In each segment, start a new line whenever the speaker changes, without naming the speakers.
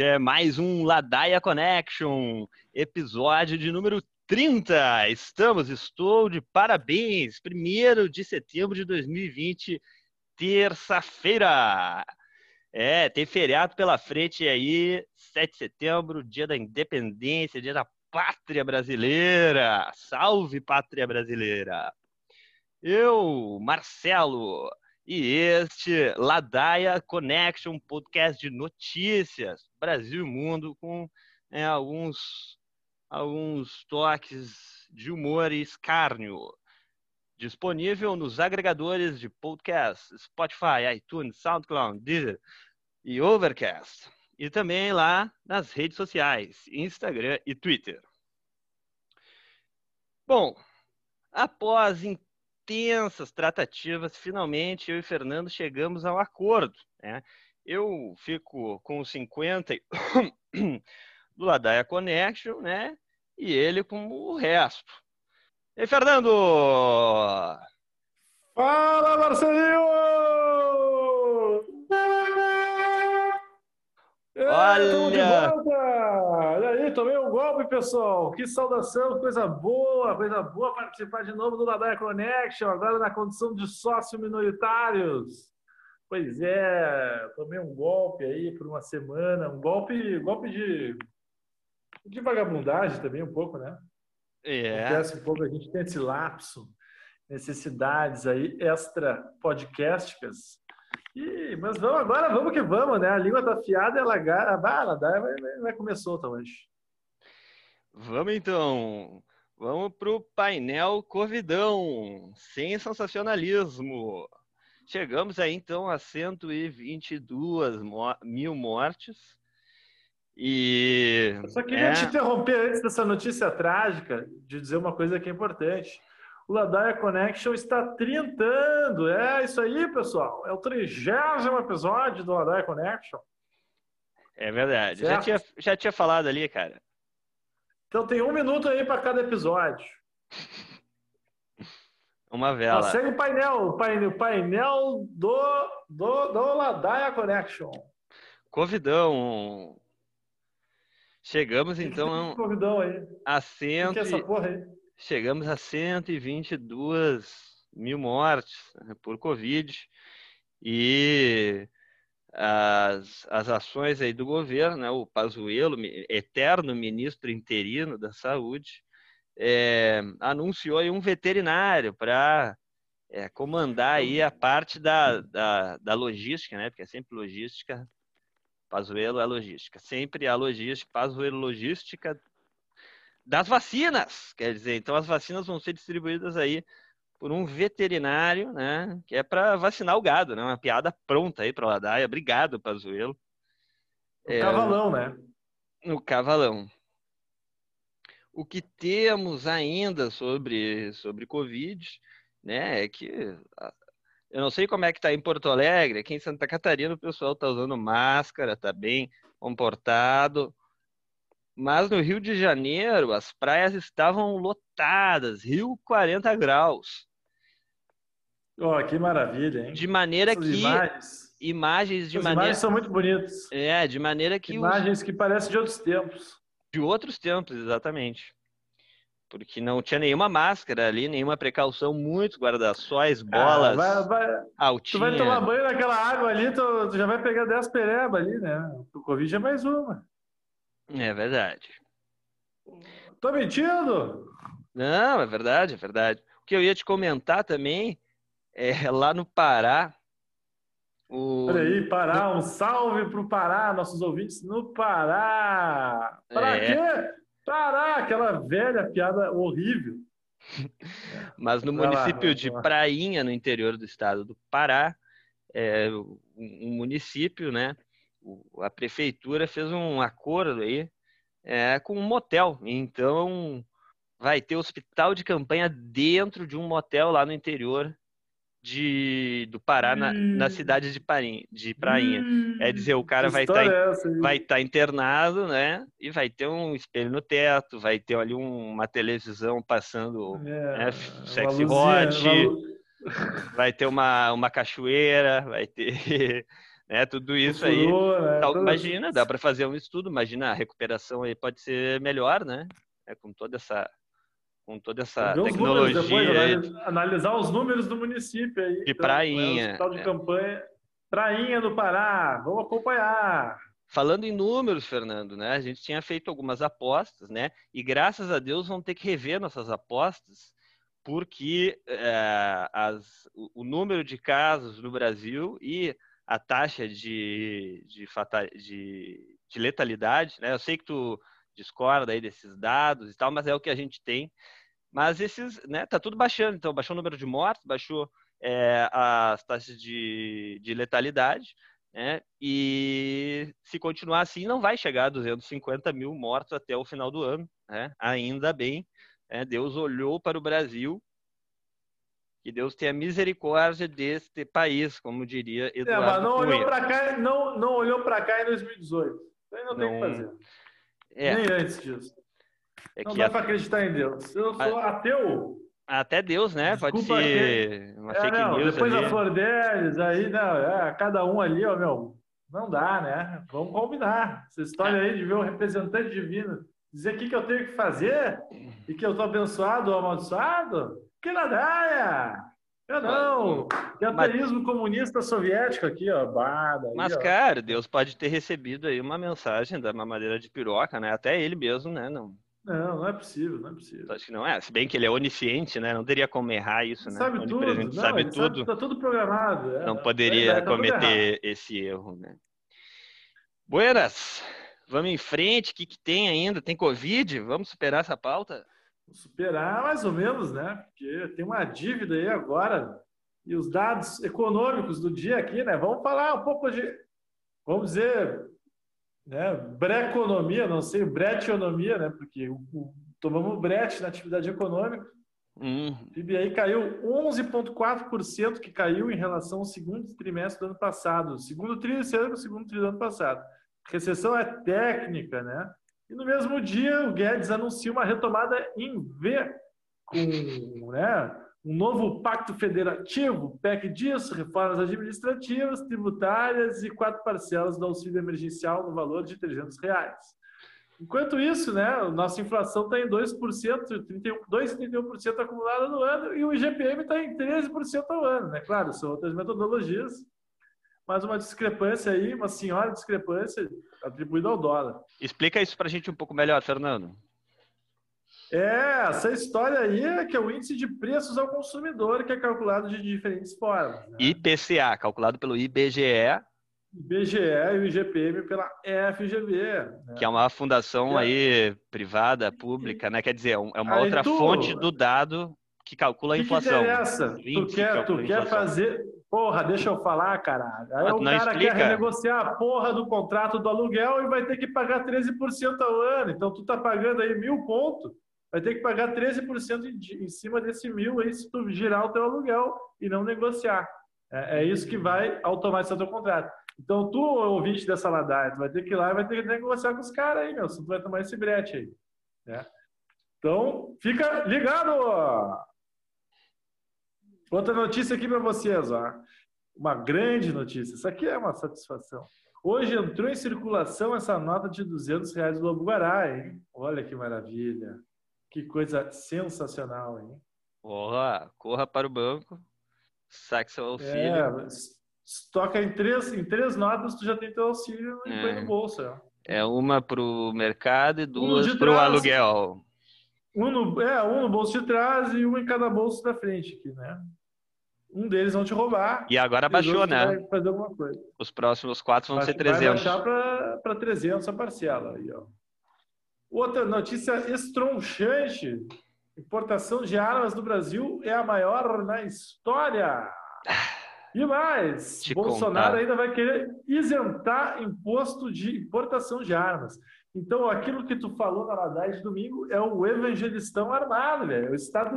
este é mais um Ladaia Connection, episódio de número 30. Estamos, estou de parabéns, 1 de setembro de 2020, terça-feira. É, tem feriado pela frente aí, 7 de setembro, dia da independência, dia da pátria brasileira. Salve, pátria brasileira! Eu, Marcelo, e este Ladaia Connection, podcast de notícias, Brasil e mundo, com é, alguns, alguns toques de humor e escárnio. Disponível nos agregadores de podcast, Spotify, iTunes, SoundCloud, Deezer e Overcast. E também lá nas redes sociais, Instagram e Twitter. Bom, após intensas tratativas, finalmente eu e Fernando chegamos ao acordo. Né? Eu fico com 50 do Ladaia Connection, né? E ele com o resto. E Fernando!
Fala, Marcelinho!
Olha!
E aí, tomei um golpe, pessoal. Que saudação, coisa boa, coisa boa participar de novo do Ladaia Connection, agora na condição de sócio minoritários. Pois é, tomei um golpe aí por uma semana, um golpe, golpe de, de vagabundagem também um pouco, né?
É.
Acontece um pouco, a gente tem esse lapso, necessidades aí extra podcasticas e, mas vamos agora, vamos que vamos, né? A língua tá afiada, ela, vai, ela dá, vai, vai solta hoje.
Vamos então. Vamos pro painel Corvidão, sem sensacionalismo. Chegamos aí então a 122 mil mortes. E.
Eu só queria é... te interromper antes dessa notícia trágica, de dizer uma coisa que é importante. O Ladaia Connection está trintando. É isso aí, pessoal. É o trigésimo episódio do Ladaia Connection.
É verdade. Já tinha, já tinha falado ali, cara.
Então tem um minuto aí para cada episódio.
Uma vela.
segue o painel, o painel, painel do, do, do Ladaia Connection.
Covidão. Chegamos então
Covidão aí.
a cento.
Que é essa porra aí?
Chegamos a 122 mil mortes né, por Covid. E as, as ações aí do governo, né, o Pazuello, eterno ministro interino da Saúde, é, anunciou aí um veterinário para é, comandar aí a parte da, da, da, logística, né, porque é sempre logística, Pazuello é logística, sempre a logística, Pazuello logística das vacinas. Quer dizer, então as vacinas vão ser distribuídas aí por um veterinário, né? Que é para vacinar o gado, né? Uma piada pronta aí para o Ladaia. Obrigado, Pazuelo.
O é, cavalão, né?
O cavalão. O que temos ainda sobre, sobre Covid, né? É que eu não sei como é que está em Porto Alegre, aqui em Santa Catarina o pessoal está usando máscara, está bem comportado. Mas no Rio de Janeiro, as praias estavam lotadas, Rio 40 graus.
Oh, que maravilha, hein?
De maneira Essas que imagens, imagens de
As
maneira
imagens são muito bonitas.
É, de maneira que
imagens os... que parecem de outros tempos.
De outros tempos, exatamente. Porque não tinha nenhuma máscara ali, nenhuma precaução, muitos guarda-sóis, bolas. Ah, vai, vai,
altinha. Tu vai tomar banho naquela água ali, tu, tu já vai pegar 10 perebas ali, né? O Covid é mais uma.
É verdade.
Tô mentindo?
Não, é verdade, é verdade. O que eu ia te comentar também é lá no Pará.
O... Peraí, Pará, um salve pro Pará, nossos ouvintes no Pará. Para é. quê? Pará, aquela velha piada horrível.
Mas no vai município lá, de Prainha, no interior do estado do Pará, é um município, né? A prefeitura fez um acordo aí é, com um motel. Então, vai ter hospital de campanha dentro de um motel lá no interior de, do Pará, na, na cidade de, Parim, de Prainha. é dizer, o cara vai estar tá, é vai tá internado, né? E vai ter um espelho no teto, vai ter ali um, uma televisão passando é, né, sexy hot. vai ter uma, uma cachoeira, vai ter né, tudo isso aí.
Né?
Então, imagina, dá para fazer um estudo, imagina a recuperação aí pode ser melhor, né? É, com toda essa com toda essa tecnologia.
Depois, analisar os números do município aí.
De então, prainha.
É, hospital de é. campanha. Prainha do Pará, vamos acompanhar.
Falando em números, Fernando, né? A gente tinha feito algumas apostas, né? E graças a Deus vamos ter que rever nossas apostas, porque é, as, o, o, número de casos no Brasil e a taxa de, de, fatal, de, de letalidade, né? Eu sei que tu discorda aí desses dados e tal, mas é o que a gente tem. Mas esses, né? Tá tudo baixando. Então, baixou o número de mortes, baixou é, as taxas de, de letalidade. Né? E se continuar assim, não vai chegar a 250 mil mortos até o final do ano. Né? Ainda bem, né? Deus olhou para o Brasil. Que Deus tenha misericórdia deste país, como diria Eduardo. É, mas
não olhou para cá, não, não olhou para cá em 2018. Aí não, não tem o que fazer. É. Nem antes disso. É não dá a... para acreditar em Deus. Eu sou a... ateu.
Até Deus, né? Desculpa Pode ser uma é,
não, Depois
ali.
da Flor deles, aí, não, é, cada um ali, ó, meu, não dá, né? Vamos combinar. Essa história aí de ver um representante divino dizer o que, que eu tenho que fazer e que eu tô abençoado ou amaldiçoado, que nadaia! Eu não! Que ateísmo comunista soviético aqui, ó. Bada, aí,
Mas,
ó.
cara, Deus pode ter recebido aí uma mensagem da mamadeira de piroca, né? Até ele mesmo, né? Não,
não, não é possível, não é possível.
Acho que não é. Se bem que ele é onisciente, né? Não teria como errar isso, né?
Sabe tudo. Não,
sabe tudo.
Sabe, tá tudo programado.
É, não poderia é, tá cometer esse erro, né? Buenas, vamos em frente. O que, que tem ainda? Tem Covid? Vamos superar essa pauta?
Superar mais ou menos, né? Porque tem uma dívida aí agora. E os dados econômicos do dia aqui, né? Vamos falar um pouco de, vamos dizer, né? Breconomia, não sei, bretionomia, né? Porque o, o, tomamos brete na atividade econômica.
Hum.
O PIB aí caiu 11,4%, que caiu em relação ao segundo trimestre do ano passado. Segundo trimestre do segundo trimestre do ano passado. Recessão é técnica, né? E no mesmo dia, o Guedes anuncia uma retomada em V, com né, um novo pacto federativo, PEC disso, reformas administrativas, tributárias e quatro parcelas do auxílio emergencial no valor de 300 reais. Enquanto isso, né, nossa inflação está em 2%, 2,31% acumulada no ano, e o IGPM está em 13% ao ano. Né? Claro, são outras metodologias, mas uma discrepância aí, uma senhora discrepância atribuída ao dólar.
Explica isso para a gente um pouco melhor, Fernando.
É, essa história aí é que é o índice de preços ao consumidor, que é calculado de diferentes formas. Né?
IPCA, calculado pelo IBGE.
IBGE e o IGPM pela FGV.
Né? Que é uma fundação é. aí privada, pública, né? Quer dizer, é, é uma aí outra tu... fonte do dado que calcula a inflação.
Que interessa? Tu quer, tu quer fazer. Porra, deixa eu falar, caralho. Aí ah, o cara explica. quer renegociar a porra do contrato do aluguel e vai ter que pagar 13% ao ano. Então tu tá pagando aí mil pontos vai ter que pagar 13% em, em cima desse mil aí se tu girar o teu aluguel e não negociar. É, é isso que vai automatizar o teu contrato. Então, tu, ouvinte dessa ladaia, tu vai ter que ir lá e vai ter que negociar com os caras aí, meu, se tu vai tomar esse brete aí. Né? Então, fica ligado! Outra notícia aqui para vocês, ó. Uma grande notícia. Isso aqui é uma satisfação. Hoje entrou em circulação essa nota de 200 reais do Lobo Guará, hein? Olha que maravilha. Que coisa sensacional, hein?
Porra, corra para o banco, saque seu auxílio. É,
toca em três, em três notas, tu já tem teu auxílio e põe no bolso.
É, é uma para o mercado e duas para o aluguel.
Um no, é, um no bolso de trás e um em cada bolso da frente aqui, né? Um deles vão te roubar.
E agora baixou, né?
Fazer alguma coisa.
Os próximos quatro vão ser 300.
Vai baixar para 300 a parcela aí, ó. Outra notícia estronchante: importação de armas do Brasil é a maior na história. E mais, Te Bolsonaro contar. ainda vai querer isentar imposto de importação de armas. Então, aquilo que tu falou na Ladai de domingo é o evangelistão armado, velho. O Estado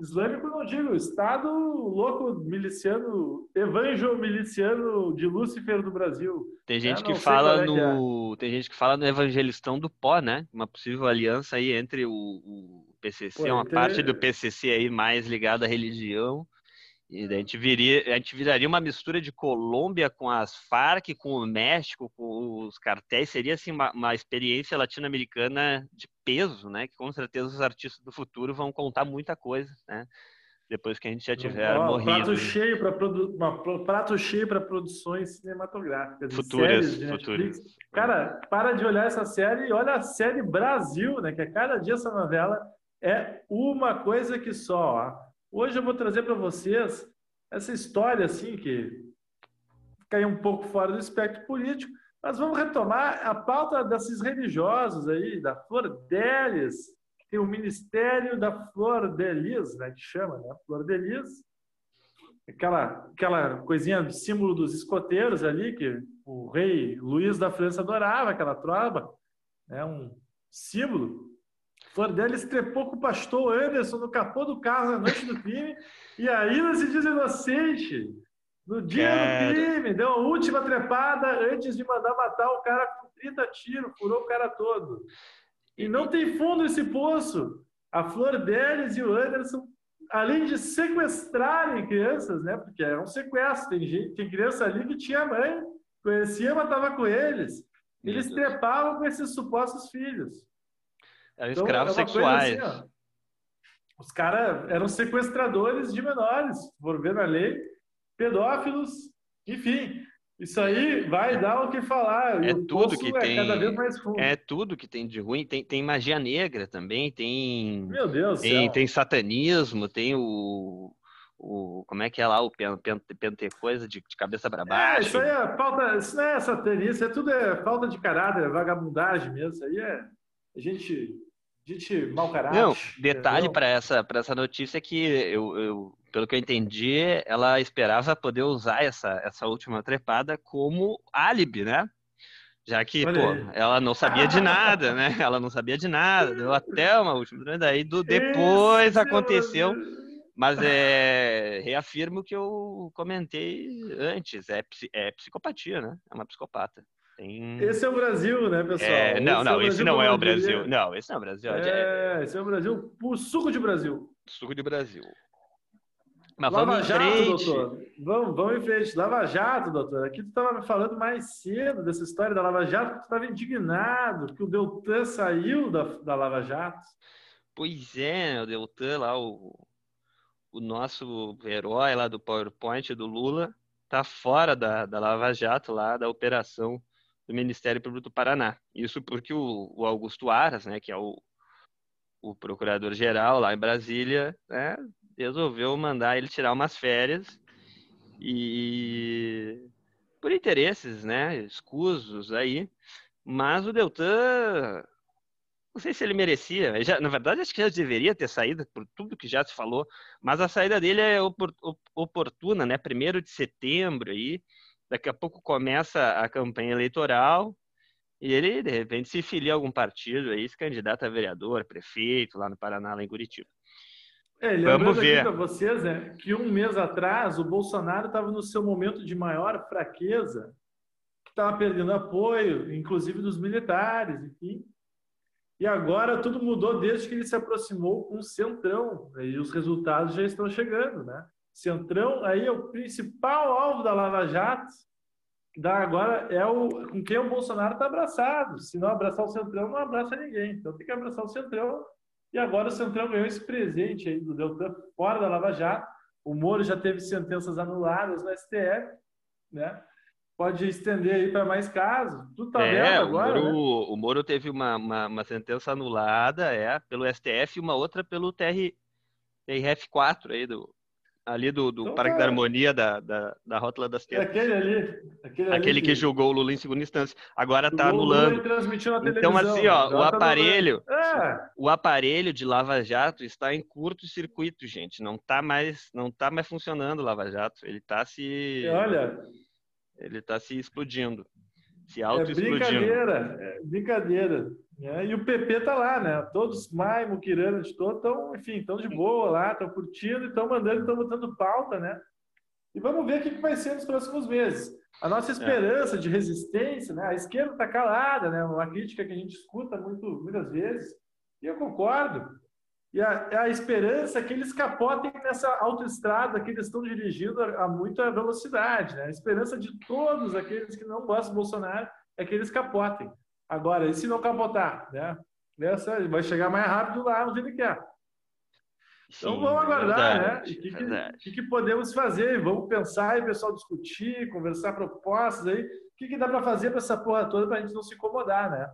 Islâmico, não digo, Estado louco miliciano, evangel miliciano de Lúcifer do Brasil.
Tem né? gente é, que fala no, é. tem gente que fala no evangelistão do pó, né? Uma possível aliança aí entre o, o PCC, Pô, uma parte do PCC aí mais ligada à religião E a gente, viria, a gente viraria uma mistura de Colômbia com as Farc, com o México, com os cartéis. Seria assim, uma, uma experiência latino-americana de peso, né? Que com certeza os artistas do futuro vão contar muita coisa, né? Depois que a gente já tiver
Ó,
morrido.
Prato cheio para produ... prato cheio para produções cinematográficas.
Futuras, futuras.
Cara, para de olhar essa série e olha a série Brasil, né? Que a cada dia essa novela é uma coisa que só. ó. Hoje eu vou trazer para vocês essa história assim que caiu um pouco fora do espectro político, mas vamos retomar a pauta desses religiosos aí, da Flor Delis, que tem o Ministério da Flor de Lis, né? Que chama, né? Flor de Lis. Aquela, aquela coisinha, símbolo dos escoteiros ali, que o rei Luís da França adorava, aquela tropa, né? Um símbolo. Flor deles trepou com o pastor Anderson no capô do carro na noite do crime e ainda se diz inocente. No dia
Cara.
do crime, deu a última trepada antes de mandar matar o cara com 30 tiros, furou o cara todo. E não tem fundo esse poço. A Flor deles e o Anderson, além de sequestrarem crianças, né? Porque é um sequestro, tem, gente, tem criança ali que tinha mãe, conhecia, mas estava com eles. Eles trepavam com esses supostos filhos.
Eram
Então,
escravos
é uma coisa
sexuais.
assim. Os caras eram sequestradores de menores, por ver na lei, pedófilos, enfim. Isso aí vai dar o que falar.
É
o
tudo que
é
tem-
cada vez mais fundo.
É tudo que tem de ruim. Tem, tem magia negra também, tem,
Meu Deus
tem,
céu.
tem satanismo, tem o, o. Como é que é lá? O pen, pen, pente coisa de, de cabeça para
É,
baixo.
isso aí é falta, isso não é satanismo, isso é tudo é falta de caráter, é vagabundagem mesmo. Isso aí é gente, gente mau caráter.
Não, detalhe para essa, essa notícia é que eu, eu, pelo que eu entendi, ela esperava poder usar essa, essa última trepada como álibi, né? Já que,
Olha
pô,
aí.
ela não sabia de nada, né? Ela não sabia de nada, deu até uma última trepada, daí do, depois
Esse
aconteceu, mas é, reafirmo o que eu comentei antes, é, é psicopatia, né? É uma psicopata.
Esse é o Brasil, né, pessoal?
É, não,
Esse
não,
é
esse não é o. Brasil. Não, esse não é o Brasil. É,
É, esse é o Brasil, o suco de Brasil.
suco de Brasil. Mas
Lava
vamos
Jato,
frente.
doutor. Vamos, vamos em frente. Lava Jato, doutor. Aqui tu estava me falando mais cedo dessa história da Lava Jato, tu estava indignado que o Deltan saiu da, da Lava Jato.
Pois é, o Deltan lá, o, o nosso herói lá do PowerPoint do Lula, tá fora da, da Lava Jato lá, da operação do Ministério Público do Paraná. Isso porque o, o Augusto Aras, né, que é o, o procurador-geral lá em Brasília, né, resolveu mandar ele tirar umas férias e por interesses, né, escusos aí, mas o Deltan não sei se ele merecia. Já- na verdade, acho que já deveria ter saído por tudo que já se falou. Mas a saída dele é opor- op- oportuna, né? Primeiro de setembro aí. Daqui a pouco começa a campanha eleitoral e ele, de repente, se filia a algum partido aí, se candidata a vereador, prefeito, lá no Paraná, lá em Curitiba.
É,
Vamos
lembrando aqui
ver.
para vocês né, que um mês atrás o Bolsonaro estava no seu momento de maior fraqueza, que estava perdendo apoio, inclusive dos militares, enfim. E agora tudo mudou desde que ele se aproximou com o Centrão, né, e os resultados já estão chegando, né? Centrão aí é o principal alvo da Lava Jato, dá agora é o com quem o Bolsonaro está abraçado. Se não abraçar o Centrão, não abraça ninguém. Então tem que abraçar o Centrão. E agora o Centrão ganhou esse presente aí do Deltan fora da Lava Jato. O Moro já teve sentenças anuladas no STF, né? Pode estender aí para mais casos. Tudo tá
é,
vendo
o
agora,
Moro,
né?
o Moro teve uma, uma, uma sentença anulada, é, pelo STF e uma outra pelo TR, TRF4 aí do, ali do, do
Então
Parque
tá.
da Harmonia da, da, da Rótula das Terras.
aquele ali, aquele, ali
Aquele que julgou o Lula em segunda instância. Agora tá anulando. Então, assim, ó, o
tá
aparelho,
anulando. É,
o aparelho de Lava Jato está em curto-circuito, gente. Não tá mais, não tá mais funcionando o Lava Jato. Ele tá se,
e olha,
ele tá se explodindo, se
é
auto-explodindo.
brincadeira, é brincadeira. né? E o PP tá lá, né? Todos, Mai, Mukirana, de todos, estão, enfim, estão de boa lá, estão curtindo, estão mandando, estão botando pauta, né? E vamos ver o que que vai ser nos próximos meses. A
É.
nossa esperança de resistência, né? A esquerda está calada, né? Uma crítica que a gente escuta muito, muitas vezes, e eu concordo. E a, a esperança é que eles capotem nessa autoestrada que eles estão dirigindo a, a muita velocidade. Né? A esperança de todos aqueles que não gostam do Bolsonaro é que eles capotem. Agora, e se não capotar? Né? Essa, vai chegar mais rápido lá onde ele quer. Então Sim, vamos aguardar, né? verdade, né? O que, que, que, podemos fazer? Vamos pensar e o pessoal discutir, conversar propostas aí. O que, que dá para fazer para essa porra toda para a gente não se incomodar, né?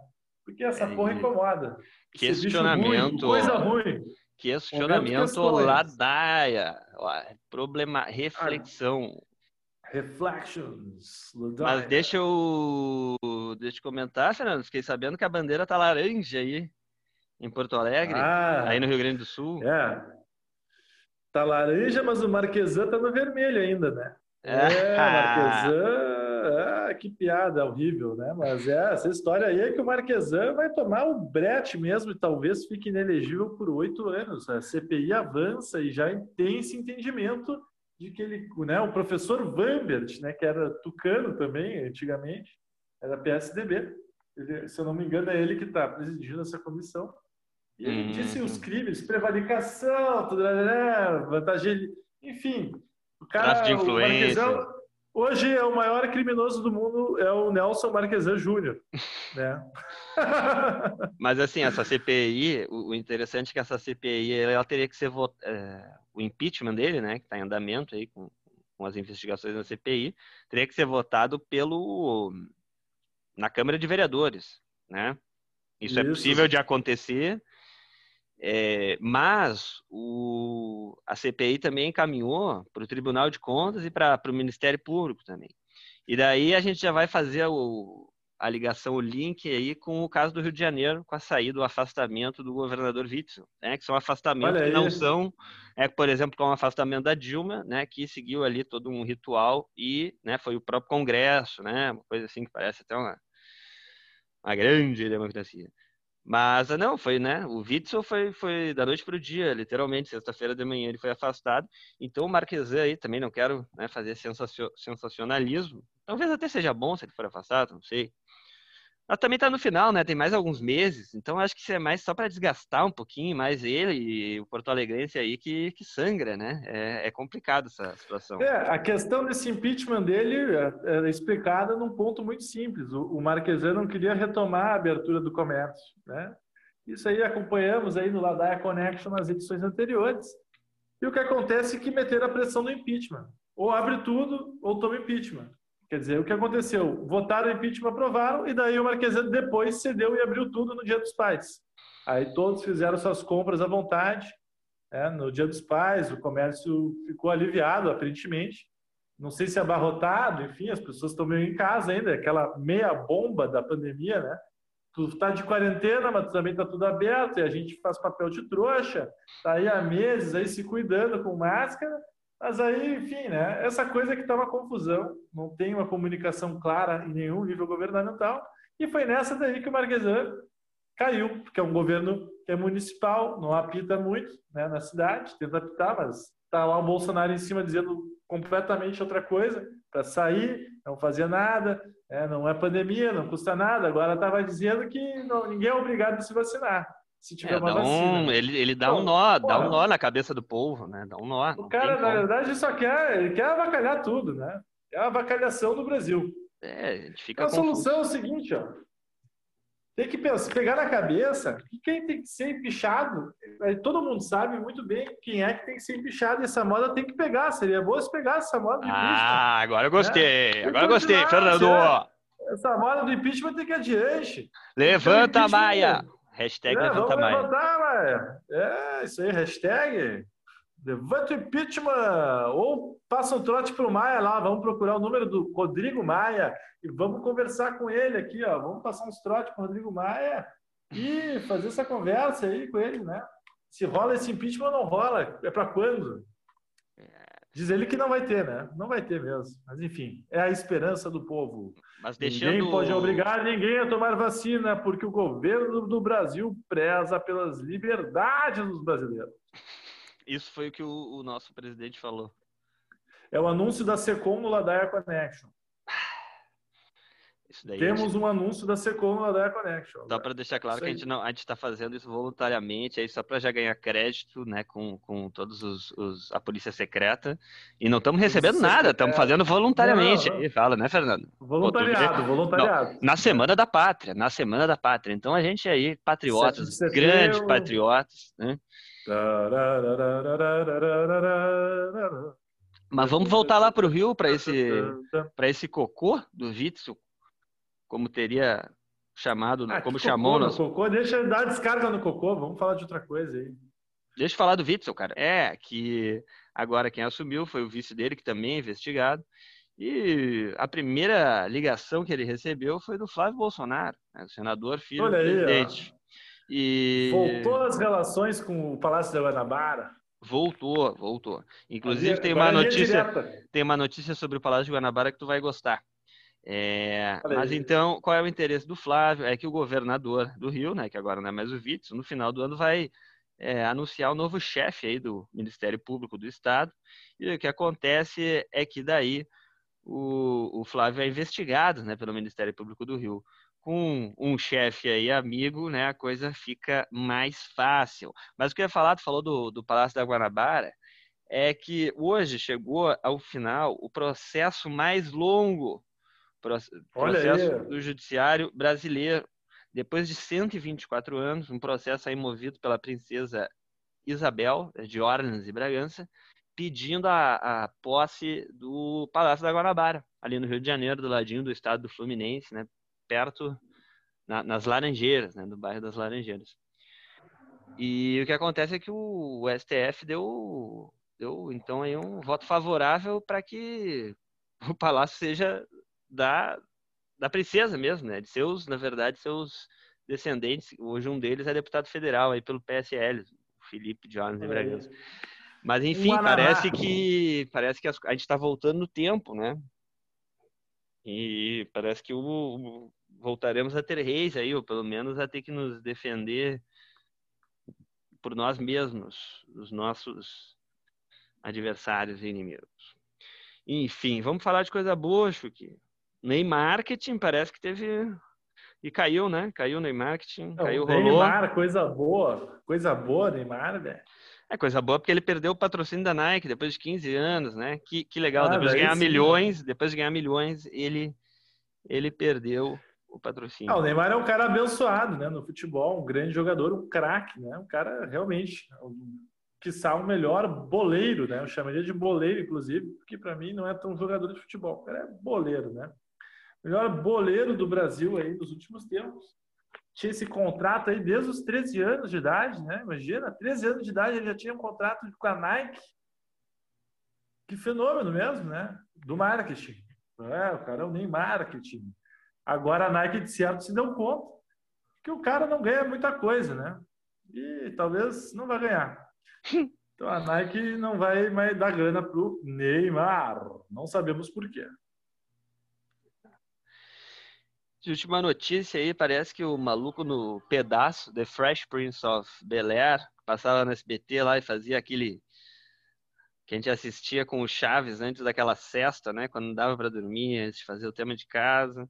Porque essa é, porra incomoda.
Questionamento. Ruim,
coisa ruim.
Questionamento ladaia. Problema, reflexão.
Reflections.
Ladaia. Mas deixa eu, deixa eu comentar, Fernando. Fiquei sabendo que a bandeira tá laranja aí em Porto Alegre, ah, aí no Rio Grande do Sul.
É. Tá laranja, mas o Marquesan tá no vermelho ainda, né? É, é Marquesan ah, que piada horrível, né? Mas é, essa história aí é que o Marquesan vai tomar o brete mesmo e talvez fique inelegível por oito anos. A CPI avança e já tem esse entendimento de que ele, né, o professor Vambert, né, que era tucano também antigamente, era PSDB. Ele, se eu não me engano, é ele que está presidindo essa comissão. E ele hum. disse os crimes, prevaricação, tudo, né, vantagem, enfim. O cara,
de influência. O Marquesão,
Hoje é o maior criminoso do mundo é o Nelson Marquesan Júnior, né?
Mas assim, essa CPI, o interessante é que essa CPI ela teria que ser é, o impeachment dele, né, que está em andamento aí com, com as investigações da CPI, teria que ser votado pelo na Câmara de Vereadores, né? Isso, é Isso. é possível de acontecer, é, mas o, a CPI também encaminhou para o Tribunal de Contas e para o Ministério Público também. E daí a gente já vai fazer o, a ligação, o link aí com o caso do Rio de Janeiro, com a saída, o afastamento do governador Witzel, né? Que são afastamentos que não são, é, por exemplo, como o afastamento da Dilma, né? Que seguiu ali todo um ritual e, né? Foi o próprio Congresso, né? Uma coisa assim que parece até uma, uma grande democracia. Mas não, foi, né? O Witzel foi, foi da noite para o dia, literalmente, sexta-feira de manhã ele foi afastado. Então o Marquesan aí também não quero né, fazer sensacionalismo. Talvez até seja bom se ele for afastado, não sei. Mas também está no final, né? Tem mais alguns meses, então acho que isso é mais só para desgastar um pouquinho mais ele e o Porto Alegrense aí que, que sangra, né? É, é complicado essa situação.
É, a questão desse impeachment dele é, é explicada num ponto muito simples. O, o Marquesan não queria retomar a abertura do comércio, né? Isso aí acompanhamos aí no Ladaia Connection nas edições anteriores. E o que acontece é que meteram a pressão no impeachment. Ou abre tudo, ou toma impeachment. Quer dizer, o que aconteceu? Votaram impeachment, aprovaram, e daí o Marquesano depois cedeu e abriu tudo no Dia dos Pais. Aí todos fizeram suas compras à vontade. Né? No Dia dos Pais, o comércio ficou aliviado, aparentemente. Não sei se abarrotado, enfim, as pessoas estão meio em casa ainda, aquela meia bomba da pandemia, né? Tu tá de quarentena, mas também tá tudo aberto, e a gente faz papel de trouxa, tá aí há meses aí se cuidando com máscara, mas aí, enfim, né? Essa coisa que está uma confusão, não tem uma comunicação clara em nenhum nível governamental, e foi nessa daí que o Marquesan caiu, porque é um governo que é municipal, não apita muito né, na cidade, tenta apitar, mas está lá o Bolsonaro em cima dizendo completamente outra coisa, para sair, não fazer nada, né, não é pandemia, não custa nada. Agora estava dizendo que não, ninguém é obrigado a se vacinar se tiver é, uma vacina.
Um, ele, ele dá um nó, dá um nó na cabeça do povo, né? Dá um nó.
O cara, na verdade, só quer, ele quer avacalhar tudo, né? É a avacalhação do Brasil.
É, a gente fica
A confuso. solução é o seguinte, ó. Tem que pensar, pegar na cabeça que quem tem que ser empichado, todo mundo sabe muito bem quem é que tem que ser empichado e essa moda tem que pegar. Seria bom se pegar essa moda
do impeachment. Ah, agora eu gostei. Né? Agora eu gostei, Fernando.
Essa moda do impeachment tem que ir adiante.
Levanta, Maia. Hashtag
é,
levanta Maia.
Levantar, Maia. É, isso aí, hashtag. Levanta o impeachment! Ou passa um trote para o Maia lá, vamos procurar o número do Rodrigo Maia e vamos conversar com ele aqui, ó. Vamos passar uns trotes para o Rodrigo Maia e fazer essa conversa aí com ele, né? Se rola esse impeachment ou não rola, é para quando? Diz ele que não vai ter, né? Não vai ter mesmo. Mas enfim, é a esperança do povo.
Mas deixando...
Ninguém pode obrigar ninguém a tomar vacina, porque o governo do Brasil preza pelas liberdades dos brasileiros.
Isso foi o que o, o nosso presidente falou.
É o anúncio da Secom no Ladaia Connection. Temos gente... um anúncio da Secom no Ladaia Connection.
Só para deixar claro que a gente não, a gente está fazendo isso voluntariamente, aí só para já ganhar crédito, né, com, com todos os, os a polícia secreta e não estamos recebendo nada, estamos fazendo voluntariamente. Não, não. Aí fala, né, Fernando?
Voluntariado, Pô, voluntariado.
Não, na semana da pátria, na semana da pátria. Então a gente aí patriotas, grandes patriotas, né? Mas vamos voltar lá para o Rio para esse para esse cocô do Witzel, como teria chamado, ah, como chamou
cocô, nosso... cocô, deixa eu dar descarga no cocô, vamos falar de outra coisa aí.
Deixa eu falar do Witzel, cara. É que agora quem assumiu foi o vice dele, que também é investigado. E a primeira ligação que ele recebeu foi do Flávio Bolsonaro, né, o senador filho Olha do presidente. Aí,
e... Voltou as relações com o Palácio da Guanabara?
Voltou, voltou. Inclusive tem uma notícia, tem uma notícia sobre o Palácio de Guanabara que tu vai gostar. É, mas então, qual é o interesse do Flávio? É que o governador do Rio, né, que agora não é mais o Witzel, no final do ano vai é, anunciar o novo chefe aí do Ministério Público do Estado. E o que acontece é que daí o, o Flávio é investigado né, pelo Ministério Público do Rio com um chefe aí amigo, né, a coisa fica mais fácil. Mas o que eu ia falar, tu falou do, do Palácio da Guanabara, é que hoje chegou ao final o processo mais longo, processo do judiciário brasileiro. Depois de 124 anos, um processo aí movido pela princesa Isabel, de Orleans e Bragança, pedindo a, a posse do Palácio da Guanabara, ali no Rio de Janeiro, do ladinho do estado do Fluminense, né? perto, na, nas Laranjeiras, né, no bairro das Laranjeiras. E o que acontece é que o, o STF deu, deu, então, aí um voto favorável para que o palácio seja da, da princesa mesmo, né, de seus, na verdade, seus descendentes. Hoje um deles é deputado federal aí pelo PSL, o Felipe Jones de Bragança. Mas enfim, parece que parece que a gente está voltando no tempo, né? E parece que o, voltaremos a ter reis aí, ou pelo menos a ter que nos defender por nós mesmos, os nossos adversários e inimigos. Enfim, vamos falar de coisa boa, Chuki. Nem marketing parece que teve e caiu, né? Caiu no marketing, Não, caiu, rolou.
Neymar, coisa boa, coisa boa, Neymar, velho.
É coisa boa porque ele perdeu o patrocínio da Nike depois de 15 anos, né? Que, que legal, ah, depois de ganhar sim. milhões, depois de ganhar milhões, ele ele perdeu o patrocínio.
Ah, o Neymar é um cara abençoado, né? No futebol, um grande jogador, um craque, né? Um cara realmente, um, quiçá o um melhor boleiro, né? Eu chamaria de boleiro, inclusive, porque para mim não é tão jogador de futebol, o cara é boleiro, né? Melhor boleiro do Brasil aí nos últimos tempos. Tinha esse contrato aí desde os 13 anos de idade, né? Imagina, 13 anos de idade ele já tinha um contrato com a Nike. Que fenômeno mesmo, né? Do marketing. É, o cara é o nem marketing. Agora a Nike de certo se deu conta que o cara não ganha muita coisa, né? E talvez não vai ganhar. Então a Nike não vai mais dar grana pro Neymar. Não sabemos por quê.
De última notícia aí, parece que o maluco no pedaço, The Fresh Prince of Bel-Air, passava no SBT lá e fazia aquele que a gente assistia com o Chaves antes daquela cesta, né? Quando dava para dormir, antes de fazer o tema de casa.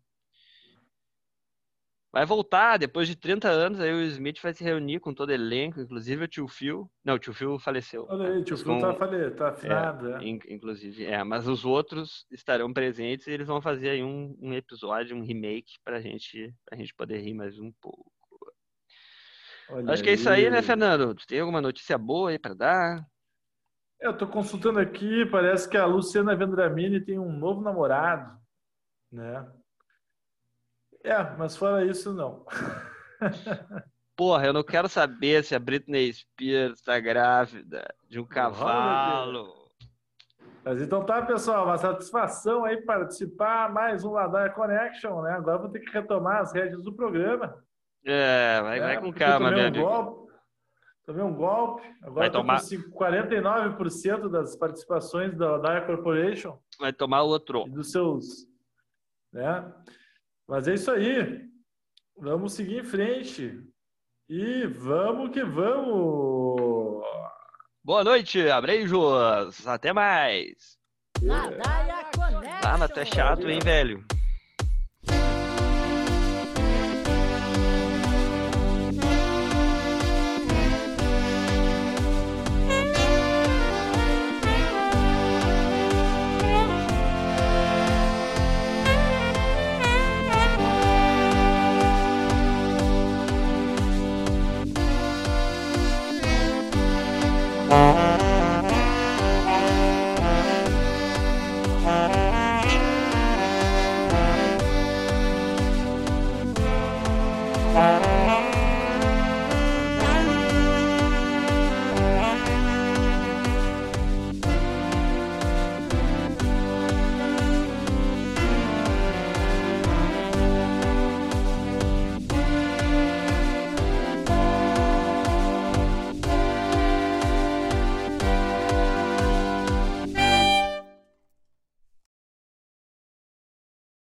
Vai voltar depois de 30 anos, aí o Smith vai se reunir com todo elenco, inclusive o tio Phil. Não, o tio Phil faleceu.
Olha aí, o tio Phil tá, fale... tá afinado.
É, é. Inclusive, é, mas os outros estarão presentes e eles vão fazer aí um, um episódio, um remake pra gente, pra gente poder rir mais um pouco. Olha Acho que é isso aí, né, Fernando? Tem alguma notícia boa aí para dar?
Eu tô consultando aqui, parece que a Luciana Vendramini tem um novo namorado, né? É, mas fora isso, não.
Porra, eu não quero saber se a Britney Spears está grávida de um cavalo.
Mas então tá, pessoal, uma satisfação aí participar mais um Ladaia Connection, né? Agora vou ter que retomar as rédeas do programa.
É, vai, é, vai com calma, meu um.
Golpe, tomei um golpe. Agora vai tomar... com 49% das participações da Ladaia Corporation.
Vai tomar outro.
E dos seus, né? Mas é isso aí. Vamos seguir em frente. E vamos que vamos!
Boa noite, abreijos! Até mais! Ah, mas é chato, hein, velho?